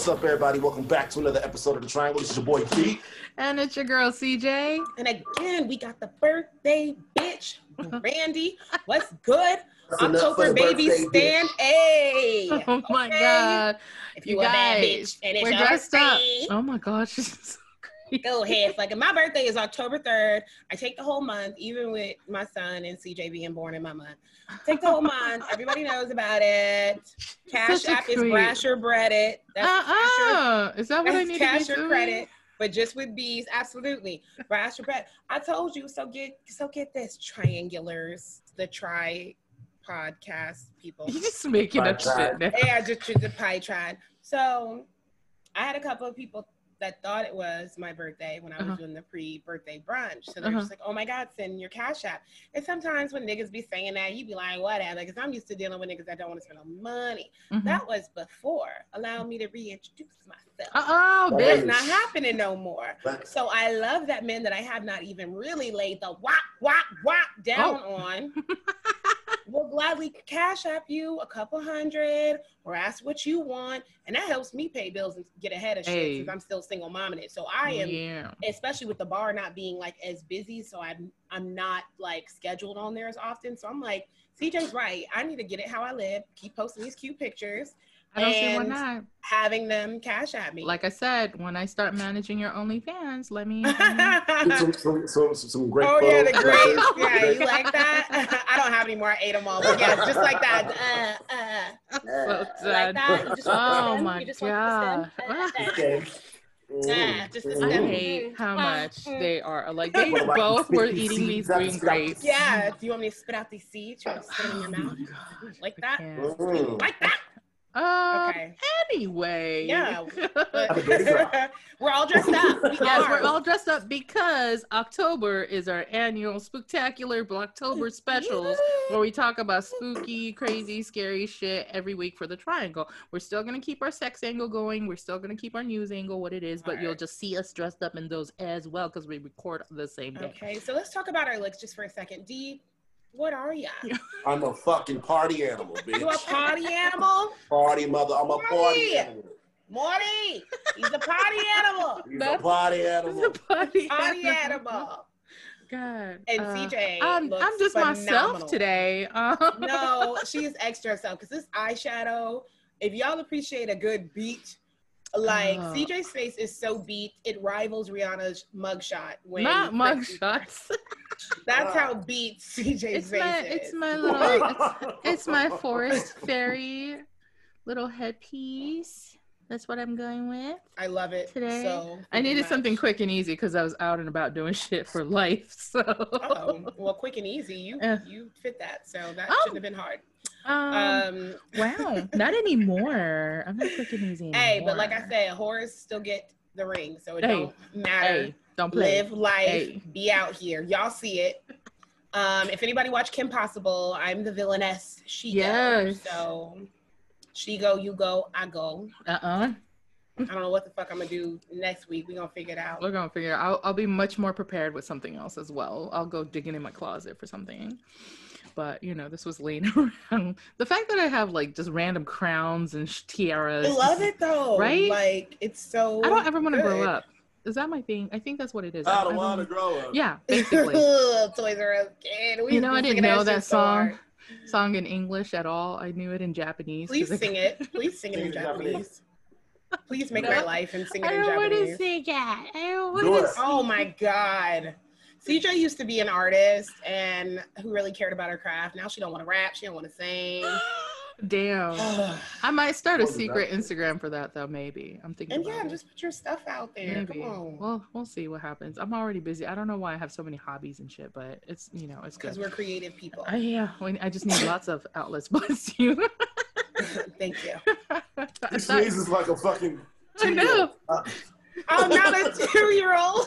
What's up, everybody? Welcome back to another episode of The Triangle. This is your boy G. And it's your girl CJ. And again, we got the birthday bitch, uh-huh. Randy. What's good? That's enough for October baby birthday stand. Hey. Oh my Okay. god. If You you, a bad bitch and it's we're your dressed up. Oh my gosh. she's so crazy. go ahead. Like my birthday is October 3rd. I take the whole month, even with my son and CJ being born in my month. Take the whole month. Everybody knows about it. Cash Such a app is creep. Brasher breaded. That's Brasher Uh-uh. Is that what I That's need cash to be or doing? credit, but just with bees, absolutely. Brass or credit. I told you. So get so get this triangulars, the tri podcast people. You're just making up Bye, shit now. yeah, just the pie tried. So I had a couple of people that thought it was my birthday when I was Uh-huh. doing the pre-birthday brunch. So they're Uh-huh. just like, "Oh my God, send your cash app." And sometimes when niggas be saying that, you be like, "Whatever," because I'm used to dealing with niggas that don't want to spend no money. Mhm. That was before. Allow me to reintroduce myself. Uh-oh, Right. It's bitch. not happening no more. Thanks. So I love that men that I have not even really laid the whop, whop, whop down Oh. on will gladly cash app you a couple hundred or ask what you want. And that helps me pay bills and get ahead of shit Hey. since I'm still single mom in it. So I am Yeah. especially with the bar not being like as busy. So I'm I'm not like scheduled on there as often. So I'm like, CJ's right. I need to get it how I live. Keep posting these cute pictures, I don't see why And- not. having them cash at me. Like I said, when I start managing your OnlyFans, let me. Some, some, some, some great Oh yeah, the photos. grapes. Yeah, you like that? I don't have any more. I ate them all. But yeah, just like that. Uh, uh, so like that. You just want the Oh my you just want the stem? god. Uh, uh, Okay. Mm. just the I Mm. hate how Mm, much mm. they are alike. They What both were sticky eating these green grapes. Yeah. Do you want me to spit out these seeds? You want to spit them in your Oh mouth? my Like that? Mm. Like that? Um, Okay. anyway. Yeah. Have a dirty drop. we're all dressed up. We yes, are. we're all dressed up because October is our annual spectacular Blocktober specials where we talk about spooky, crazy, scary shit every week for the triangle. We're still gonna keep our sex angle going. We're still gonna keep our news angle what it is, but you'll just see us dressed up in those as well because we record the same day. Okay, so let's talk about our looks just for a second. D, what are ya? I'm a fucking party animal, bitch. You a party animal? Party mother. I'm a party Party. animal. Morty, he's a party animal. He's a That's- party It's a animal. party, Party animal. God. And uh, CJ I'm, looks I'm just myself phenomenal. today. Um, No, she is extra herself because this eyeshadow. If y'all appreciate a good beat, like Oh. CJ's face is so beat, it rivals Rihanna's mugshot. When not mugshots. That's how beat CJ's It's face my, is. it's my little, it's, it's my forest fairy little headpiece. That's what I'm going with. I love it Today, So I needed much. something quick and easy because I was out and about doing shit for life. So, Oh, well, quick and easy. You Yeah. you fit that, so that Oh. shouldn't have been hard. Um, Um, wow, not anymore. I'm not and easy anymore. hey, but like I said, horrors still get the ring, so it Hey. don't matter. hey, don't play. Live life, Hey. be out here. Y'all see it. Um, if anybody watch Kim Possible, I'm the villainess. She Yes. goes. So she go, you go, I go. Uh-uh. I don't know what the fuck I'm gonna do next week. We gonna figure it out. We're gonna figure. I'll I'll be much more prepared with something else as well. I'll go digging in my closet for something. But you know, this was laying around. The fact that I have like just random crowns and tiaras. I love it though. Right? Like it's so. I don't ever want to grow up. Is that my thing? I think that's what it is. I don't I want to grow up. Yeah, basically. Toys R Us kid. We you know, I didn't know that shit so song song in English at all. I knew it in Japanese. Please sing it. Please sing it in Sing it in Japanese. Japanese. Please make No. my life and sing it I in don't want to Japanese. sing that. I don't Do want it. to. Oh my god. CJ used to be an artist and who really cared about her craft. Now she don't want to rap. She don't want to sing. Damn. I might start a secret? Instagram for that though. Maybe I'm thinking. and about yeah, it. just put your stuff out there. Maybe. Come on. Well, we'll see what happens. I'm already busy. I don't know why I have so many hobbies and shit, but it's you know it's Because good. we're creative people. I, yeah, when- I just need lots of outlets. Bless you. Thank you. I He thought- sneezes like a fucking. I know. Uh, Uh, I'm not a two year old.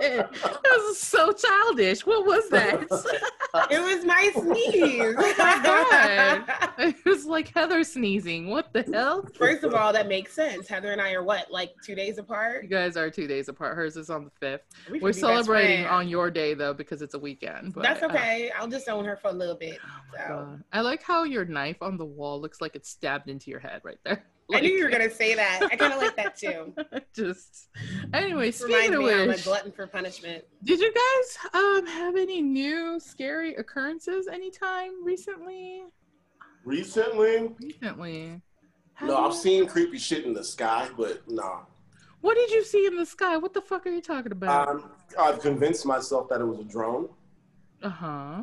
It was so childish. What was that? It was my sneeze. Oh it was like Heather sneezing. What the hell? First of all, that makes sense. Heather and I are what, like two days apart? You guys are two days apart. Hers is on the fifth. We We're could be best celebrating on your day though because it's a weekend. But, That's uh, okay. I'll just own her for a little bit. oh So. I like how your knife on the wall looks like it's stabbed into your head right there. I knew you were gonna say that. I kind of like that too. just anyway. Reminds Speaking of me I'm a glutton for punishment. did you guys um have any new scary occurrences anytime recently? Recently, Recently. Have no, I've seen creepy shit in the sky, but nah. What did you see in the sky? What the fuck are you talking about? Um, I've convinced myself that it was a drone, Uh huh.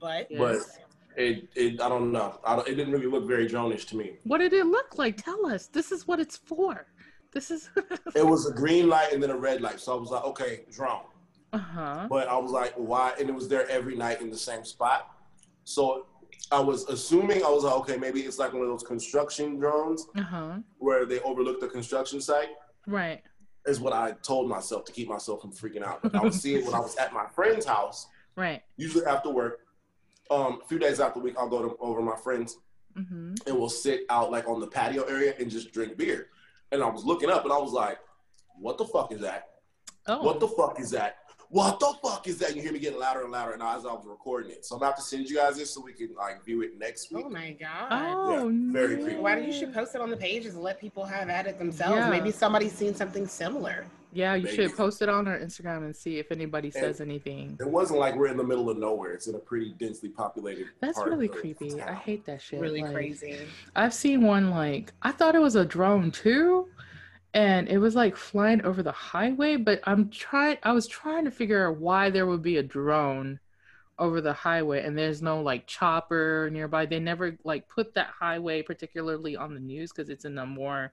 But but Yes. It, it I don't know. I don't, it didn't really look very drone-ish to me. What did it look like? Tell us. This is what it's for. This is. It was a green light and then a red light, so I was like, okay, drone. uh huh. But I was like, why? And it was there every night in the same spot. So I was assuming I was like, okay, maybe it's like one of those construction drones Uh huh. where they overlook the construction site. Right. Is what I told myself to keep myself from freaking out. But I was seeing when I was at my friend's house, Right. usually after work. Um, a few days after the week, I'll go to, over to my friends Mm-hmm. and we'll sit out like on the patio area and just drink beer. And I was looking up and I was like, what the fuck is that? Oh. What the fuck is that? What the fuck is that? You hear me getting louder and louder, and as I was recording it, so I'm about to send you guys this so we can like view it next week. oh my god. Oh, Yeah, very no. creepy. Why don't you should post it on the pages and let people have at it themselves? Yeah. Maybe somebody's seen something similar. Yeah, you Maybe. should post it on our Instagram and see if anybody says anything. It wasn't like we're in the middle of nowhere. It's in a pretty densely populated. That's part of really the creepy. I hate that shit. Really Like, crazy. I've seen one like I thought it was a drone too, and it was like flying over the highway. But I'm trying. I was trying to figure out why there would be a drone over the highway, and there's no like chopper nearby. They never like put that highway particularly on the news because it's in a more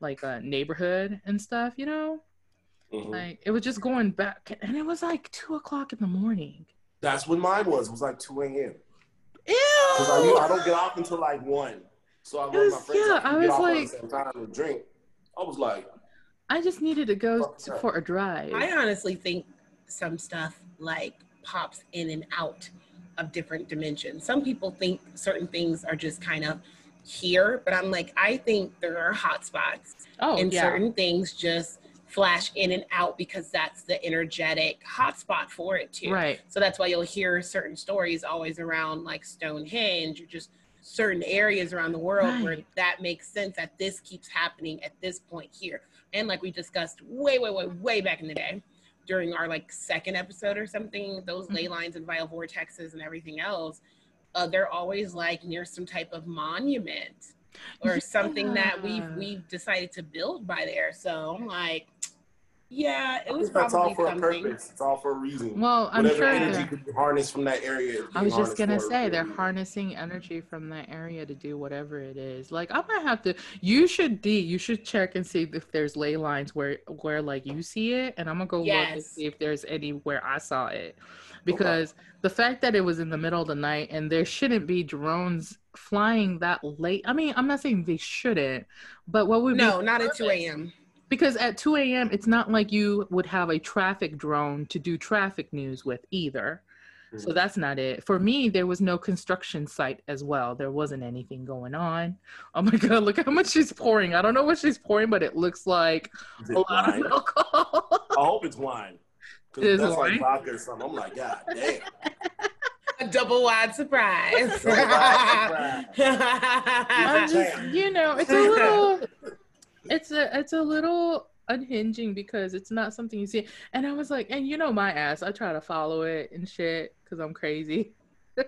like a neighborhood and stuff. You know, Mhm. like it was just going back, and it was like two o'clock in the morning. That's when mine was. It was like 2 a.m. Ew! Because I, I don't get off until like 1. So I go to my was- friends' yeah, house I get was off like- same time and drink. I was like, I just needed to go to, for a drive. I honestly think some stuff like pops in and out of different dimensions. Some people think certain things are just kind of here, but I'm like, I think there are hot spots oh and yeah. certain things just flash in and out because that's the energetic hotspot for it too. Right. So that's why you'll hear certain stories always around like Stonehenge or just certain areas around the world where that makes sense that this keeps happening at this point here. And like we discussed way, way, way, way back in the day during our like second episode or something, those Mhm. ley lines and vital vortexes and everything else, uh, they're always like near some type of monument or something that we've we've decided to build by there. So I'm like, yeah, it I was think that's all probably for a purpose. It's all for a reason. Well, I'm Whatever sure. energy could be harnessed from that area. I was just gonna say they're harnessing energy from that area to do whatever it is. Like I might have to. You should D. You should check and see if there's ley lines where where like you see it, and I'm gonna go look and see if there's any where I saw it, because the fact that it was in the middle of the night and there shouldn't be drones flying that late. I mean, I'm not saying they shouldn't, but what would be No, the not at 2 a.m. Because at 2 a.m., it's not like you would have a traffic drone to do traffic news with either. So Mhm. that's not it. For me, there was no construction site as well. There wasn't anything going on. Oh my God, look how much she's pouring. I don't know what she's pouring, but it looks like Is a it lot wine? of alcohol. I hope it's wine. It Because is that's wine? like vodka or something. I'm like, God damn. A double wide surprise. Double wide I'm just, you know, it's a little, it's a, it's a little unhinging because it's not something you see. And I was like, and you know my ass, I try to follow it and shit because I'm crazy.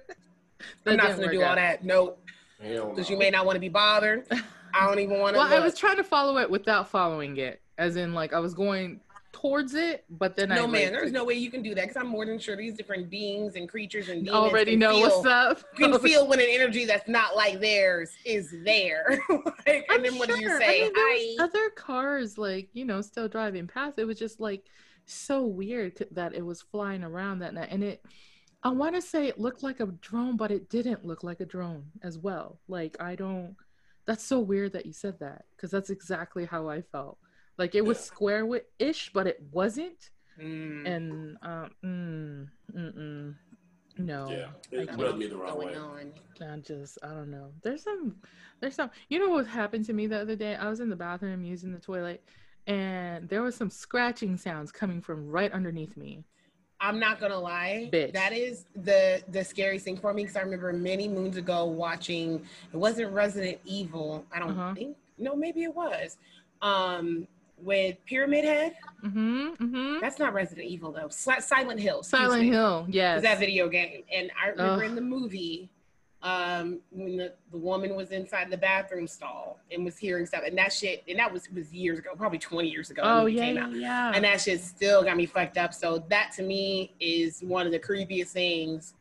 I'm not gonna work do all that. Nope. Because you may not want to be bothered. I don't even want to. Well, I was trying to follow it without following it, as in like I was going towards it, but then I no like, man, there's no way you can do that because I'm more than sure these different beings and creatures and already know feel, what's up. You can feel when an energy that's not like theirs is there. like, and then what do you say? I mean, other cars like you know still driving past. It was just like so weird that it was flying around that night, and it. I want to say it looked like a drone, but it didn't look like a drone as well. Like I don't. That's so weird that you said that because that's exactly how I felt. Like it was Yeah. square with ish, but it wasn't. Mm, And um, mm, no. Yeah, I it rubbed me the wrong going way. on? I just I don't know. There's some there's some you know what happened to me the other day? I was in the bathroom using the toilet and there was some scratching sounds coming from right underneath me. I'm not gonna lie. Bitch. That is the the scariest thing for me because I remember many moons ago watching. It wasn't Resident Evil. I don't Uh-huh. think. no, maybe it was. Um, with Pyramid Head. Mm-hmm. Mm-hmm. That's not Resident Evil though. Sli- Silent Hill. Silent me. Hill. was Yes. that video game. And I remember Ugh. in the movie, um, when the, the woman was inside the bathroom stall and was hearing stuff, and that shit, and that was was years ago, probably 20 years ago. Oh yeah, came yeah, out. yeah. And that shit still got me fucked up. So that to me is one of the creepiest things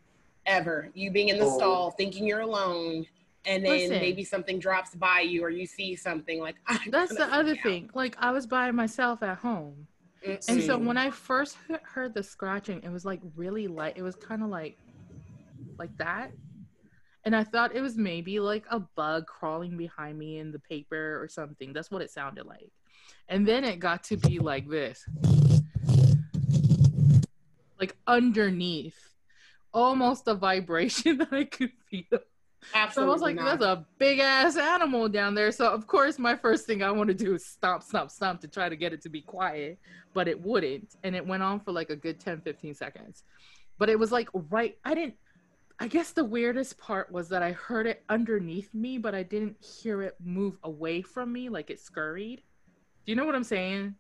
ever. You being in the Oh. stall, thinking you're alone, and then Listen. maybe something drops by you or you see something like That's the other out. thing. Like I was by myself at home. Mm-mm. And so when I first heard the scratching, it was like really light. It was kind of like like that. And I thought it was maybe like a bug crawling behind me in the paper or something. That's what it sounded like. And then it got to be like this. Like underneath. Almost a vibration that I could feel. So I was like, not. that's a big ass animal down there. So of course my first thing I want to do is stomp, stomp, stomp to try to get it to be quiet, but it wouldn't. And it went on for like a good 10, 15 seconds. But it was like right I didn't I guess the weirdest part was that I heard it underneath me, but I didn't hear it move away from me like it scurried. Do you know what I'm saying?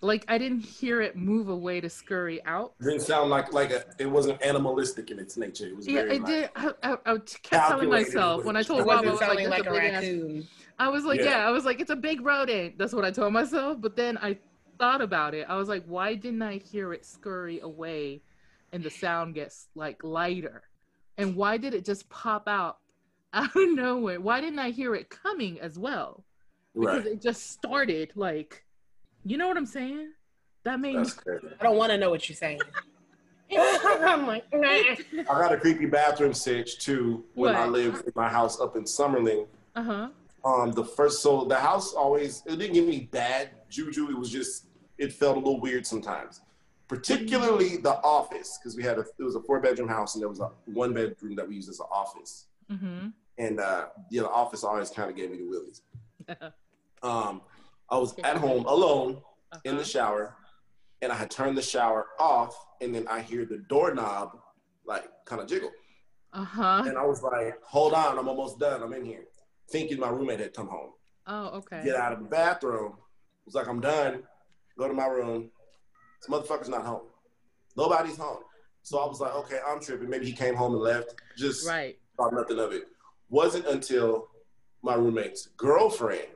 Like I didn't hear it move away to scurry out. It didn't sound like like a. It wasn't animalistic in its nature. It was Yeah, very it like, did. I, I, I kept telling myself when I told it Rob, I wasn't like, sounding like a a big ass raccoon. I was like, Yeah. yeah. I was like, it's a big rodent. That's what I told myself. But then I thought about it. I was like, why didn't I hear it scurry away and the sound gets like lighter? And why did it just pop out out of nowhere? Why didn't I hear it coming as well? Because right. it just started like, you know what I'm saying? That made That's crazy. I don't want to know what you're saying. I'm like, nah. I got a creepy bathroom sitch too when I lived in my house up in Summerlin. uh huh. Um, the first so the house always it didn't give me bad juju. It was just it felt a little weird sometimes. Particularly the office because we had a it was a four bedroom house and there was a one bedroom that we used as an office. Mm-hmm. And uh, yeah, the office always kind of gave me the willies. Um, I was at home alone in Uh-huh. the shower, and I had turned the shower off, and then I hear the doorknob like kind of jiggle. Uh huh. And I was like, hold on, I'm almost done. I'm in here. Thinking my roommate had come home. Oh, okay. Get out of the bathroom. Was like, I'm done. Go to my room. This motherfucker's not home. Nobody's home. So I was like, okay, I'm tripping. Maybe he came home and left. Just Right. thought nothing of it. Wasn't until my roommate's girlfriend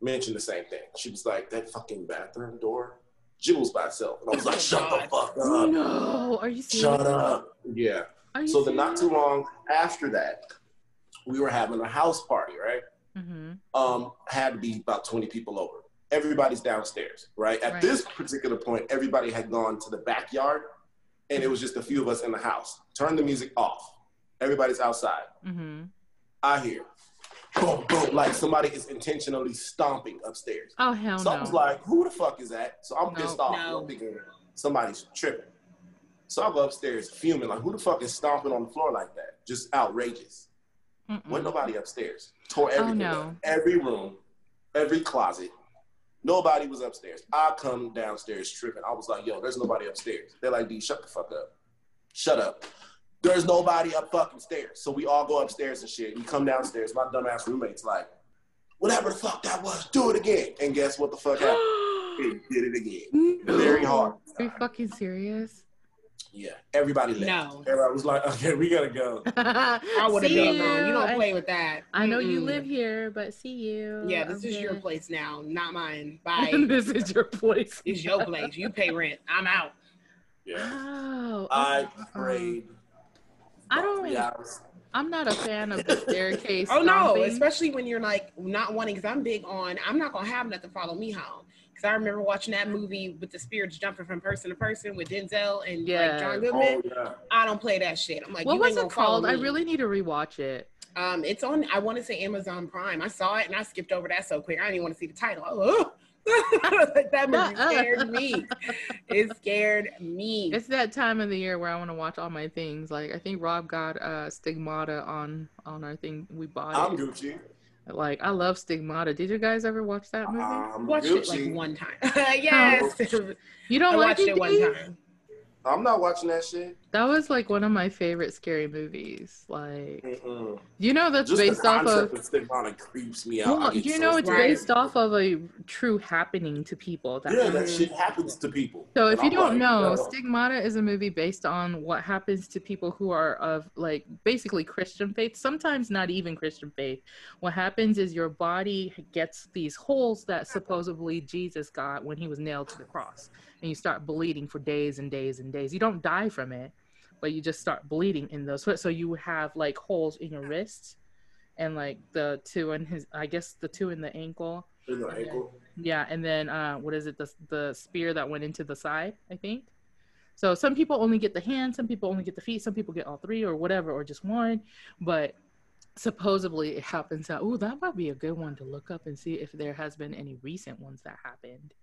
mentioned the same thing. She was like, that fucking bathroom door jiggles by itself. And I was like, shut the fuck up. no. Are you serious? Shut up. Yeah. Are you So then not too long after that, we were having a house party, right? Mm-hmm. Um, had to be about 20 people over. Everybody's downstairs, right? At Right. this particular point, everybody had gone to the backyard and it was just a few of us in the house. Turn the music off. Everybody's outside. Mm-hmm. I hear boom, boom, like somebody is intentionally stomping upstairs. Oh hell So no. I was like, who the fuck is that? So I'm No, pissed off. no. I'm thinking somebody's tripping. So I go upstairs fuming, like, who the fuck is stomping on the floor like that? Just outrageous. Mm-mm. Wasn't nobody upstairs. Tore oh, everything Oh, no. up. Every room, every closet. Nobody was upstairs. I come downstairs tripping. I was like, yo, there's nobody upstairs. They're like, D, shut the fuck up. Shut up. There's nobody up fucking stairs. So we all go upstairs and shit. We come downstairs. My dumbass roommate's like, whatever the fuck that was, do it again. And guess what the fuck happened? He did it again. Very hard. Are you fucking serious? Yeah. Everybody left. No. Everybody was like, okay, we gotta go. I would have See been gone. You you. don't play with that. I know you Mm-mm. live here, but see you. Yeah, this is your place now, not mine. Bye. this is your place. it's your place. You pay rent. I'm out. Yeah. Oh, I okay. prayed. I don't- three hours. I'm not a fan of the staircase. Oh no, stomping. especially when you're like not wanting, because I'm big on. I'm not gonna have nothing follow me home. Because I remember watching that movie with the spirits jumping from person to person with Denzel and Yeah. like John Oh Goodman. yeah. I don't play that shit. I'm like, What you was ain't gonna it follow called? I really need to rewatch it. Um, it's on. I want to say Amazon Prime. I saw it and I skipped over that so quick. I didn't even want to see the title. Oh, like that movie scared me. It scared me. It's that time of the year where I want to watch all my things. Like I think Rob got uh, Stigmata on on our thing. We bought I'm it. Gucci. Like I love Stigmata. Did you guys ever watch that movie? I'm watched it like one time. yes, you don't I like watched it one time. I'm not watching that shit. That was like one of my favorite scary movies. Like, Mm-mm. you know, that's Just based the off of. stigmata creeps me out. Well, you so know, it's scared. based off of a true happening to people. That Yeah, happened. that shit happens to people. So if you don't like, know, yo. Stigmata is a movie based on what happens to people who are of like basically Christian faith, sometimes not even Christian faith. What happens is your body gets these holes that supposedly Jesus got when he was nailed to the cross. And you start bleeding for days and days and days. You don't die from it, but you just start bleeding in those. So you have like holes in your wrists and like the two in his I guess the two in the ankle In the ankle. yeah, and then uh, what is it? The the spear that went into the side, I think. So some people only get the hand, some people only get the feet, some people get all three or whatever, or just one. But supposedly it happens that oh, that might be a good one to look up and see if there has been any recent ones that happened.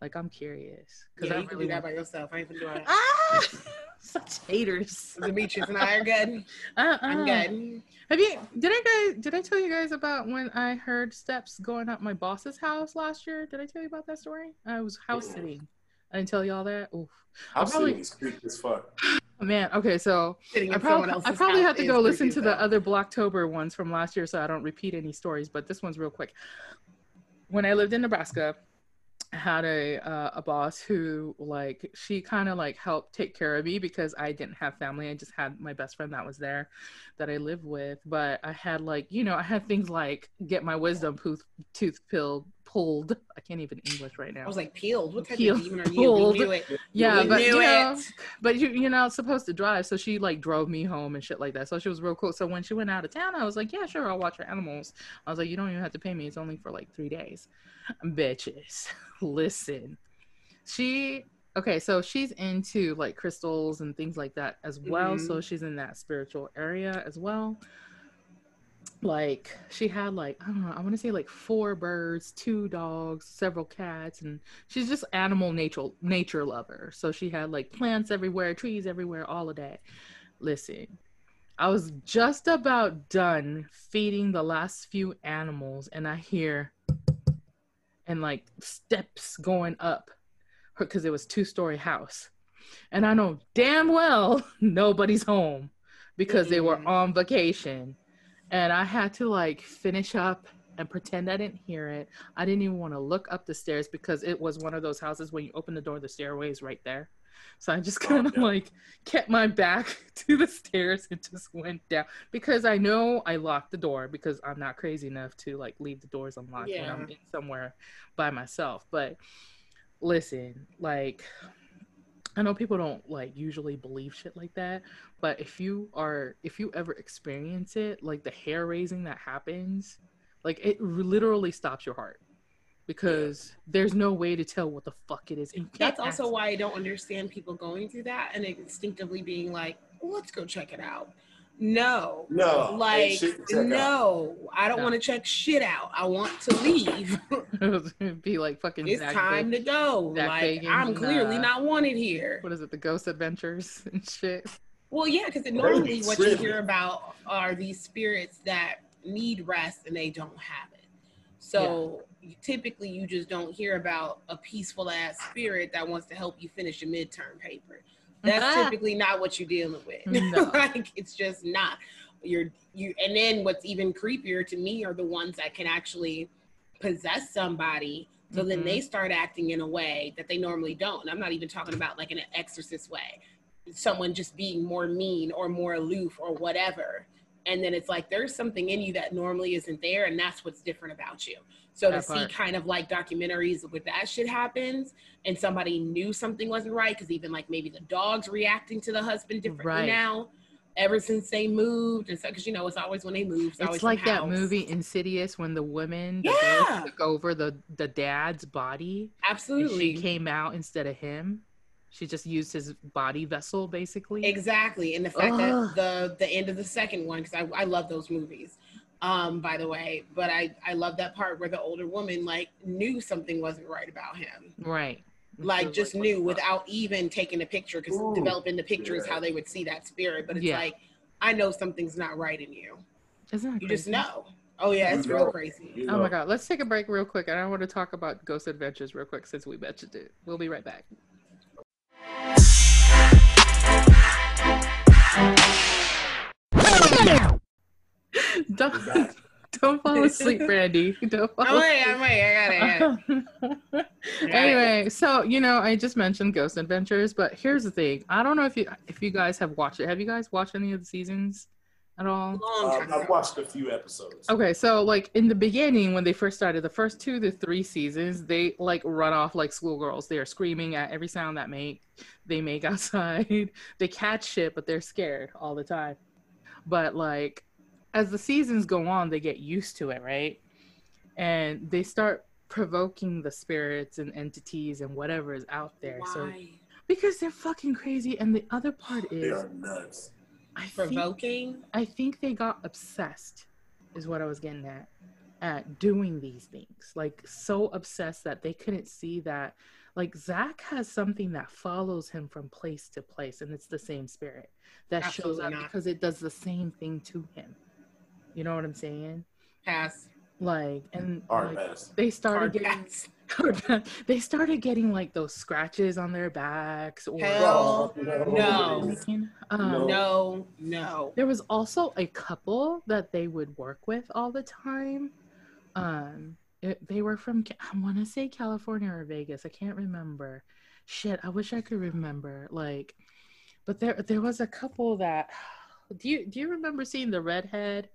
Like I'm curious Yeah, I you can do that by yourself. I ain't gonna do it. ah, such haters. Demetrius and I are good. Uh-uh. I'm good. Have you? Did I guys? Did I tell you guys about when I heard steps going up my boss's house last year? Did I tell you about that story? I was house sitting. I didn't tell y'all that. Oof. I'm probably- seeing these creepy as fuck. Man, okay, so I probably I probably have to go listen to as the other Blocktober ones from last year so I don't repeat any stories. But this one's real quick. When I lived in Nebraska, I had a uh, a boss who like she kind of like helped take care of me because I didn't have family. I just had my best friend that was there that I lived with. But I had like you know I had things like get my wisdom tooth tooth pill pulled. I can't even English right now. I was like peeled. What type Peeled, of demon are you? pulled. We knew it. Yeah, We but you know, it. but you you're not supposed to drive, so she like drove me home and shit like that. So she was real cool. So when she went out of town, I was like, yeah, sure, I'll watch her animals. I was like, you don't even have to pay me. It's only for like three days. Bitches, listen. She okay, so she's into like crystals and things like that as well. Mhm. So she's in that spiritual area as well. Like she had like I don't know, I want to say like four birds, two dogs, several cats, and she's just animal nature nature lover. So she had like plants everywhere, trees everywhere, all of that. Listen, I was just about done feeding the last few animals, and I hear and like steps going up because it was two story house, and I know damn well nobody's home because they were on vacation, and I had to like finish up and pretend I didn't hear it. I didn't even want to look up the stairs because it was one of those houses when you open the door, the stairway is right there. So I just Oh, kind of yeah. like kept my back to the stairs and just went down because I know I locked the door because I'm not crazy enough to like leave the doors unlocked when I'm in somewhere by myself. But listen, like I know people don't like usually believe shit like that, but if you are if you ever experience it, like the hair raising that happens, like it r- literally stops your heart because there's no way to tell what the fuck it is. That's also why I don't understand people going through that and instinctively being like, well, let's go check it out. No. No, Like, shit to check out. no, I don't No. want to check shit out. I want to leave. Be like fucking it's Zak time Ba- to go. Zak like, Bagans I'm and, clearly uh, not wanted here. what is it, the Ghost Adventures and shit. Well, yeah, because be normally what you hear about are these spirits that need rest and they don't have it. So typically, you just don't hear about a peaceful ass spirit that wants to help you finish a midterm paper. That's typically not what you're dealing with. No. like it's just not. You're you, and then what's even creepier to me are the ones that can actually possess somebody. So then Mhm. they start acting in a way that they normally don't. And I'm not even talking about like an exorcist way someone just being more mean or more aloof or whatever. And then it's like there's something in you that normally isn't there, and that's what's different about you. So to That see kind of like documentaries where that shit happens and somebody knew something wasn't right, because even like maybe the dog's reacting to the husband differently Right. now, ever since they moved, and so because you know it's always when they move, it's, It's like that house. movie Insidious when the woman the Yeah. took over the the dad's body Absolutely, she came out instead of him. She just used his body vessel basically. Exactly, and the fact Ugh. that the the end of the second one because I, I love those movies, um, by the way. But I I love that part where the older woman like knew something wasn't right about him, Right. Like just what knew the fuck? without even taking a picture because developing the picture is how they would see that spirit. But it's Yeah. like I know something's not right in you. Isn't that You just know. Oh yeah, it's You real know. crazy. You Oh know. my god, let's take a break real quick and I want to talk about Ghost Adventures real quick since we mentioned it. We'll be right back. don't, don't fall asleep, Brandy. Don't fall I'm asleep. I'm wait, I'm wait, I got it. anyway, so you know, I just mentioned Ghost Adventures, but here's the thing. I don't know if you if you guys have watched it. Have you guys watched any of the seasons? At all? Long Um, time I've watched a few episodes. Okay, so like in the beginning when they first started, the first two to three seasons, they like run off like schoolgirls. They are screaming at every sound that make they make outside. they catch shit, but they're scared all the time. But like as the seasons go on, they get used to it, right? And they start provoking the spirits and entities and whatever is out there. So Why? because they're fucking crazy. And the other part is they are nuts. I think Provoking? I think they got obsessed, is what I was getting at, at doing these things. Like, so obsessed that they couldn't see that. Like, Zak has something that follows him from place to place, and it's the same spirit that shows up not. because it does the same thing to him. You know what I'm saying? Pass. Like, and Hard like, pass. they started Hard getting pass. they started getting like those scratches on their backs or Hell Oh, no. Um, No. No, no. There was also a couple that they would work with all the time. Um, it, they were from I want to say California or Vegas. I can't remember. Shit, I wish I could remember. Like, but there there was a couple that. Do you do you remember seeing the redhead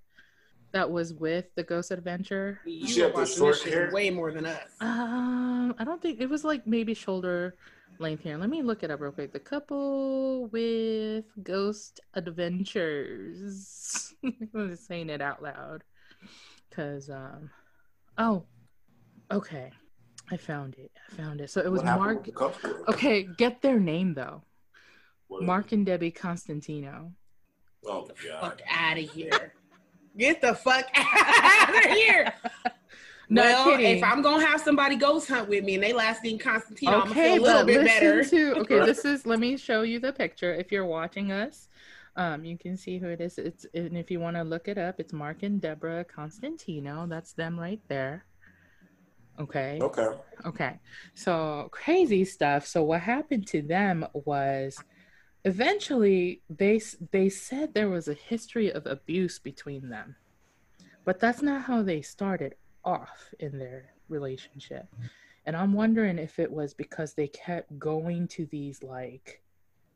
that was with the Ghost Adventure? You She were had the watching short this shit hair? way more than us. Um, I don't think it was like maybe shoulder length hair. Let me look it up real quick. The couple with Ghost Adventures. I'm just saying it out loud. Cause um oh okay. I found it. I found it. So it was Mark with the couple? Okay, get their name though. What- Mark and Debbie Constantino. Oh god. Fuck out of here. Get the fuck out of here. no well, kidding. if I'm gonna have somebody ghost hunt with me and they last in Constantino, I'm gonna okay, feel a little but bit listen better. to okay. This is let me show you the picture. If you're watching us, um, you can see who it is. It's and if you want to look it up, it's Mark and Deborah Constantino. That's them right there. Okay. Okay. Okay. So crazy stuff. So what happened to them was eventually they they said there was a history of abuse between them. But that's not how they started off in their relationship. And I'm wondering if it was because they kept going to these like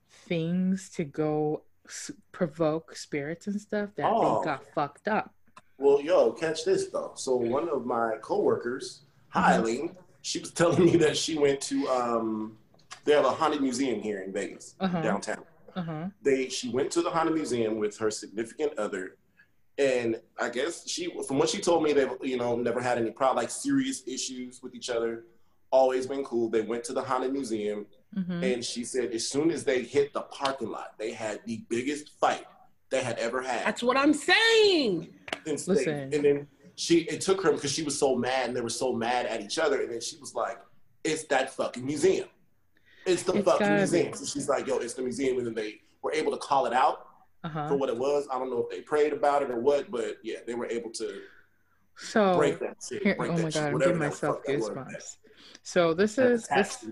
things to go s- provoke spirits and stuff that Oh. they got fucked up. Well, yo, catch this though. So one of my coworkers, Mm-hmm. she was telling me that she went to um they have a haunted museum here in Vegas, Uh-huh. downtown. Uh-huh. They she went to the haunted museum with her significant other. And I guess she from what she told me they you know never had any problem like serious issues with each other. Always been cool. They went to the haunted museum hmm and she said as soon as they hit the parking lot, they had the biggest fight they had ever had. That's what I'm saying. Listen. they, and then she it took her because she was so mad and they were so mad at each other and then she was like it's that fucking museum it's the It's fucking museum be. so she's like yo it's the museum and then they were able to call it out Uh-huh. for what it was i don't know if they prayed about it or what but yeah they were able to So break that shit Here, break oh that my shit, god, I'm giving myself fuck that was. goosebumps. So this is this.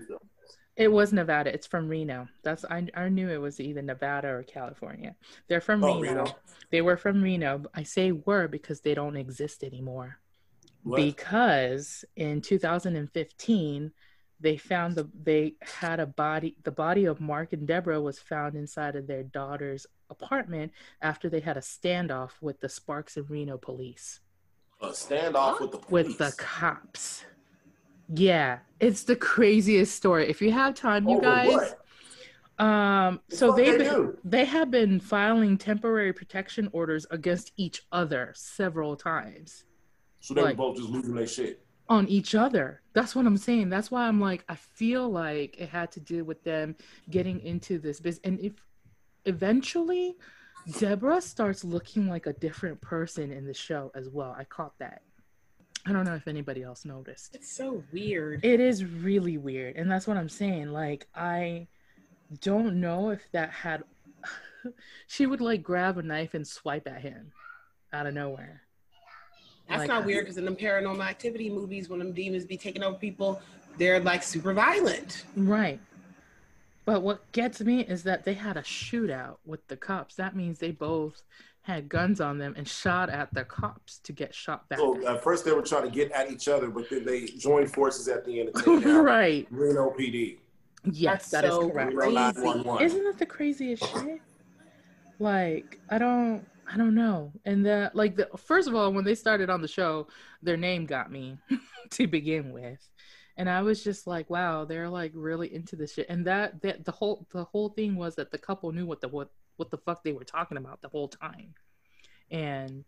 It was Nevada. It's from Reno. That's I. I knew it was either Nevada or California. They're from Oh, Reno. Reno. They were from Reno. I say were because they don't exist anymore. What? Because in 2015, they found the they had a body. The body of Mark and Deborah was found inside of their daughter's apartment after they had a standoff with the Sparks and Reno police. a standoff with the with the cops. Yeah, it's the craziest story. If you have time, you Over guys. what? Um, so they've they been, they have been filing temporary protection orders against each other several times so they were like- both just losing their shit on each other. That's what I'm saying. That's why I'm like, I feel like it had to do with them getting into this business. And if eventually Deborah starts looking like a different person in the show as well, I caught that. I don't know if anybody else noticed. It's so weird. It is really weird. And that's what I'm saying. Like, I don't know if that had. she would like grab a knife and swipe at him out of nowhere. That's Like- not uh, weird because in them paranormal activity movies, when them demons be taking over people, they're like super violent. Right. But what gets me is that they had a shootout with the cops. That means they both had guns on them and shot at the cops to get shot back. So at first they were trying to get at each other, but then they joined forces at the end to take down right. Reno PD. Yes, That's that is so correct. Crazy. 911. Isn't that the craziest shit? Like, I don't I don't know. And that like the first of all, when they started on the show, their name got me to begin with. And I was just like, wow, they're like really into this shit. And that that the whole the whole thing was that the couple knew what the what what the fuck they were talking about the whole time. And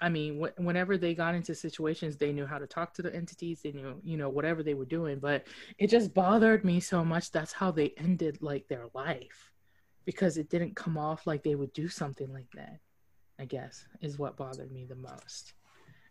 I mean, wh- whenever they got into situations, they knew how to talk to the entities. They knew, you know, whatever they were doing. But it just bothered me so much. That's how they ended like their life, because it didn't come off like they would do something like that. I guess is what bothered me the most.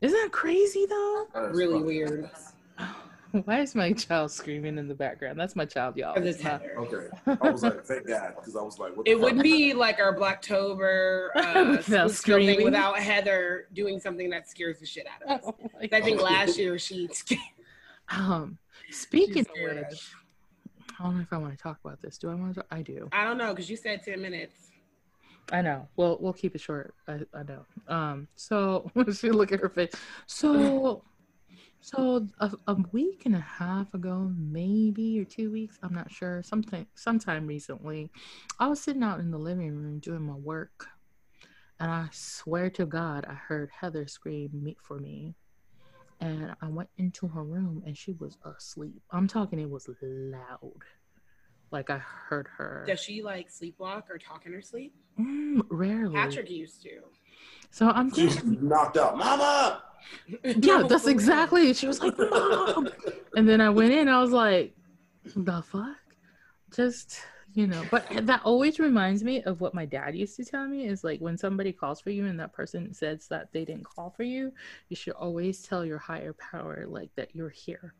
Isn't that crazy though? That's Really fucking weird. Why is my child screaming in the background? That's my child, y'all. Because it's It's not- Heather. Okay. I was like, thank God, because I was like, what the It fuck? would be like our Blacktober uh, Without spook show thing screaming. without Heather doing something that scares the shit out of us. Oh my I think God. last year she Um, speaking She's scared of us. which, I don't know if I want to talk about this. Do I want to? I do. I don't know because you said ten minutes. I know. Well, we'll keep it short. I, I know. Um, so she look at her face. So, so a, a week and a half ago, maybe or two weeks, I'm not sure. Sometime, sometime recently, I was sitting out in the living room doing my work, and I swear to God, I heard Heather scream "meet for me," and I went into her room, and she was asleep. I'm talking, it was loud. Like I heard her. Does she like sleepwalk or talk in her sleep? Mm, rarely. Patrick used to. So I'm She's thinking, knocked out. Mama! yeah, that's exactly. She was like, Mom. and then I went in. I was like, the fuck, just you know. But that always reminds me of what my dad used to tell me is like when somebody calls for you and that person says that they didn't call for you, you should always tell your higher power like that you're here.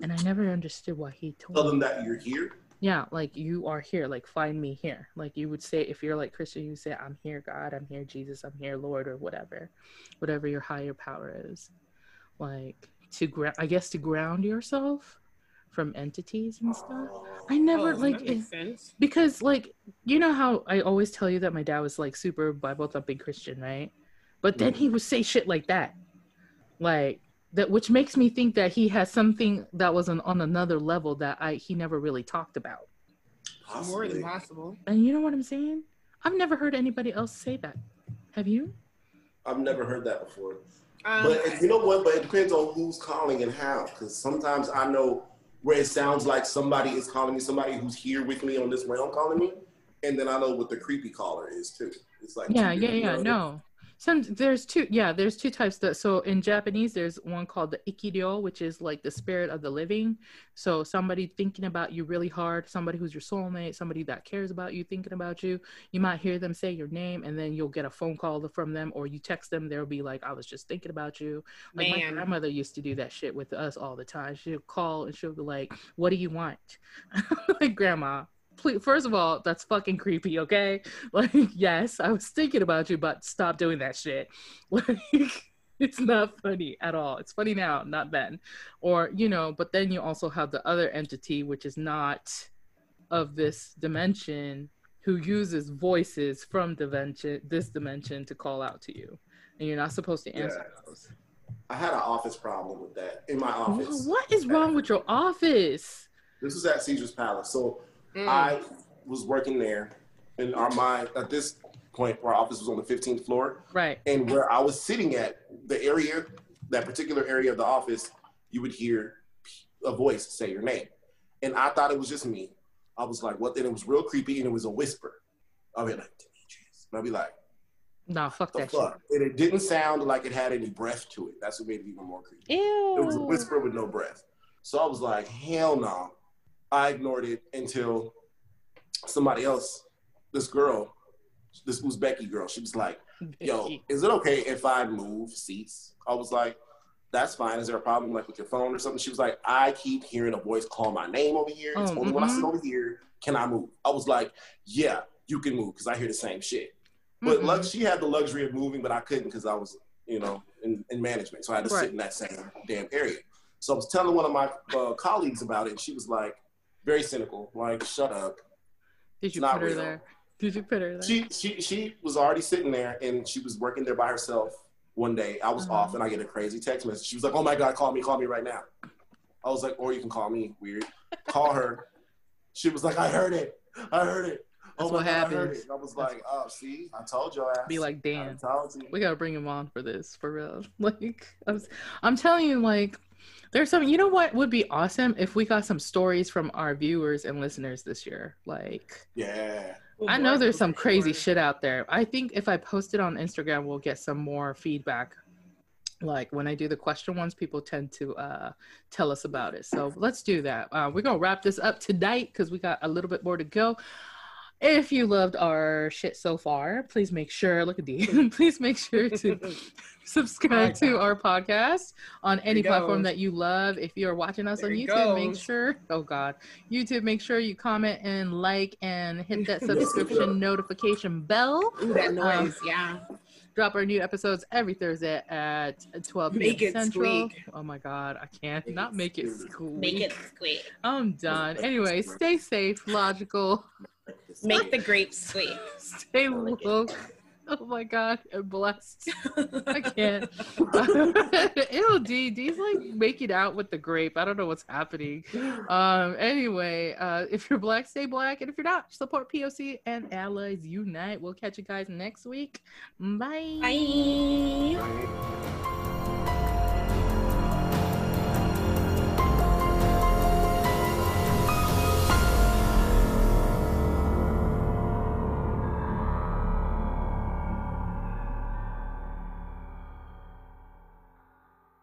And I never understood why he told Tell me. them that you're here. Yeah, like you are here. Like find me here. Like you would say if you're like Christian, you say, I'm here, God, I'm here, Jesus, I'm here, Lord, or whatever. Whatever your higher power is. Like to ground I guess to ground yourself from entities and stuff. I never Oh, like it, because like you know how I always tell you that my dad was like super Bible thumping Christian, right? But then he would say shit like that. Like that which makes me think that he has something that was on, on another level that I he never really talked about. More than possible. And you know what I'm saying? I've never heard anybody else say that. Have you? I've never heard that before. Um, But it- you know what? But it depends on who's calling and how. Because sometimes I know where it sounds like somebody is calling me, somebody who's here with me on this realm calling me, and then I know what the creepy caller is too. It's like Yeah, yeah, yeah. No. Some there's two yeah, there's two types that so in Japanese there's one called the ikiryo, which is like the spirit of the living. So somebody thinking about you really hard, somebody who's your soulmate, somebody that cares about you, thinking about you. You might hear them say your name and then you'll get a phone call from them or you text them, they'll be like, I was just thinking about you. Like my grandmother used to do that shit with us all the time. She'll call and she'll be like, "What do you want?" like, grandma, please. First of all, that's fucking creepy. Okay, like, yes, I was thinking about you, but stop doing that shit. Like, it's not funny at all. It's funny now, not then. Or you know, but then you also have the other entity, which is not of this dimension, who uses voices from dimension, this dimension, to call out to you, and you're not supposed to answer Yeah. those. I had an office problem with that in my office. What is wrong with your office? This was at Caesar's Palace. So mm, I was working there, and our my at this point, our office was on the 15th floor, Right. and where I was sitting at, the area, that particular area of the office, you would hear a voice say your name, and I thought it was just me. I was like, "What?" Then it was real creepy, and it was a whisper. I'll be like, Demetrius. and I'll be like, No, fuck "The that fuck?" And it didn't sound like it had any breath to it. That's what made it even more creepy. Ew. It was a whisper with no breath. So I was like, hell no. I ignored it until somebody else, this girl, this Uzbeki girl, she was like, yo, is it okay if I move seats? I was like, that's fine. Is there a problem like with your phone or something? She was like, I keep hearing a voice call my name over here. It's Oh, only when I sit over here can I move. I was like, yeah, you can move because I hear the same shit. But Mhm. luck, she had the luxury of moving, but I couldn't because I was, you know, in, in management. So I had to Right. sit in that same damn area. So I was telling one of my uh, colleagues about it, and she was like, very cynical. Like, shut up. Did you put her real. there? Did you put her there? She she she was already sitting there and she was working there by herself one day. I was Uh-huh. off and I get a crazy text message. She was like, Oh my god, call me, call me right now. I was like, or you can call me, weird. Call her. She was like, I heard it. I heard it. That's oh what god, I happens. And I was like, oh, see, I told your ass. Be like, I you. we gotta bring him on for this for real like I was, i'm telling you like there's some you know what would be awesome? If we got some stories from our viewers and listeners this year like Yeah. i know there's some crazy shit out there. I think if i post it on instagram we'll get some more feedback. Like when i do the question ones people tend to uh tell us about it. So let's do that. Uh, we're gonna wrap this up tonight because we got a little bit more to go if you loved our shit so far, please make sure, look at D, please make sure to subscribe to our podcast on any platform that you love. If you're watching us There on YouTube, make sure, oh God, YouTube, make sure you comment and like and hit that subscription notification bell. Ooh, that Um, noise, yeah. Drop our new episodes every Thursday at 12 p.m. Make it Central. squeak. Oh my God, I can't not make it squeak. Make it squeak. I'm done. Anyway, stay safe, logical. Make the grapes sweet. Stay woke. Oh my god, I'm blessed. I can't. Ew, D. D's like making out with the grape. I don't know what's happening. Um. Anyway, uh, if you're black, stay black, and if you're not, support POC and allies unite. We'll catch you guys next week. Bye. Bye. Right.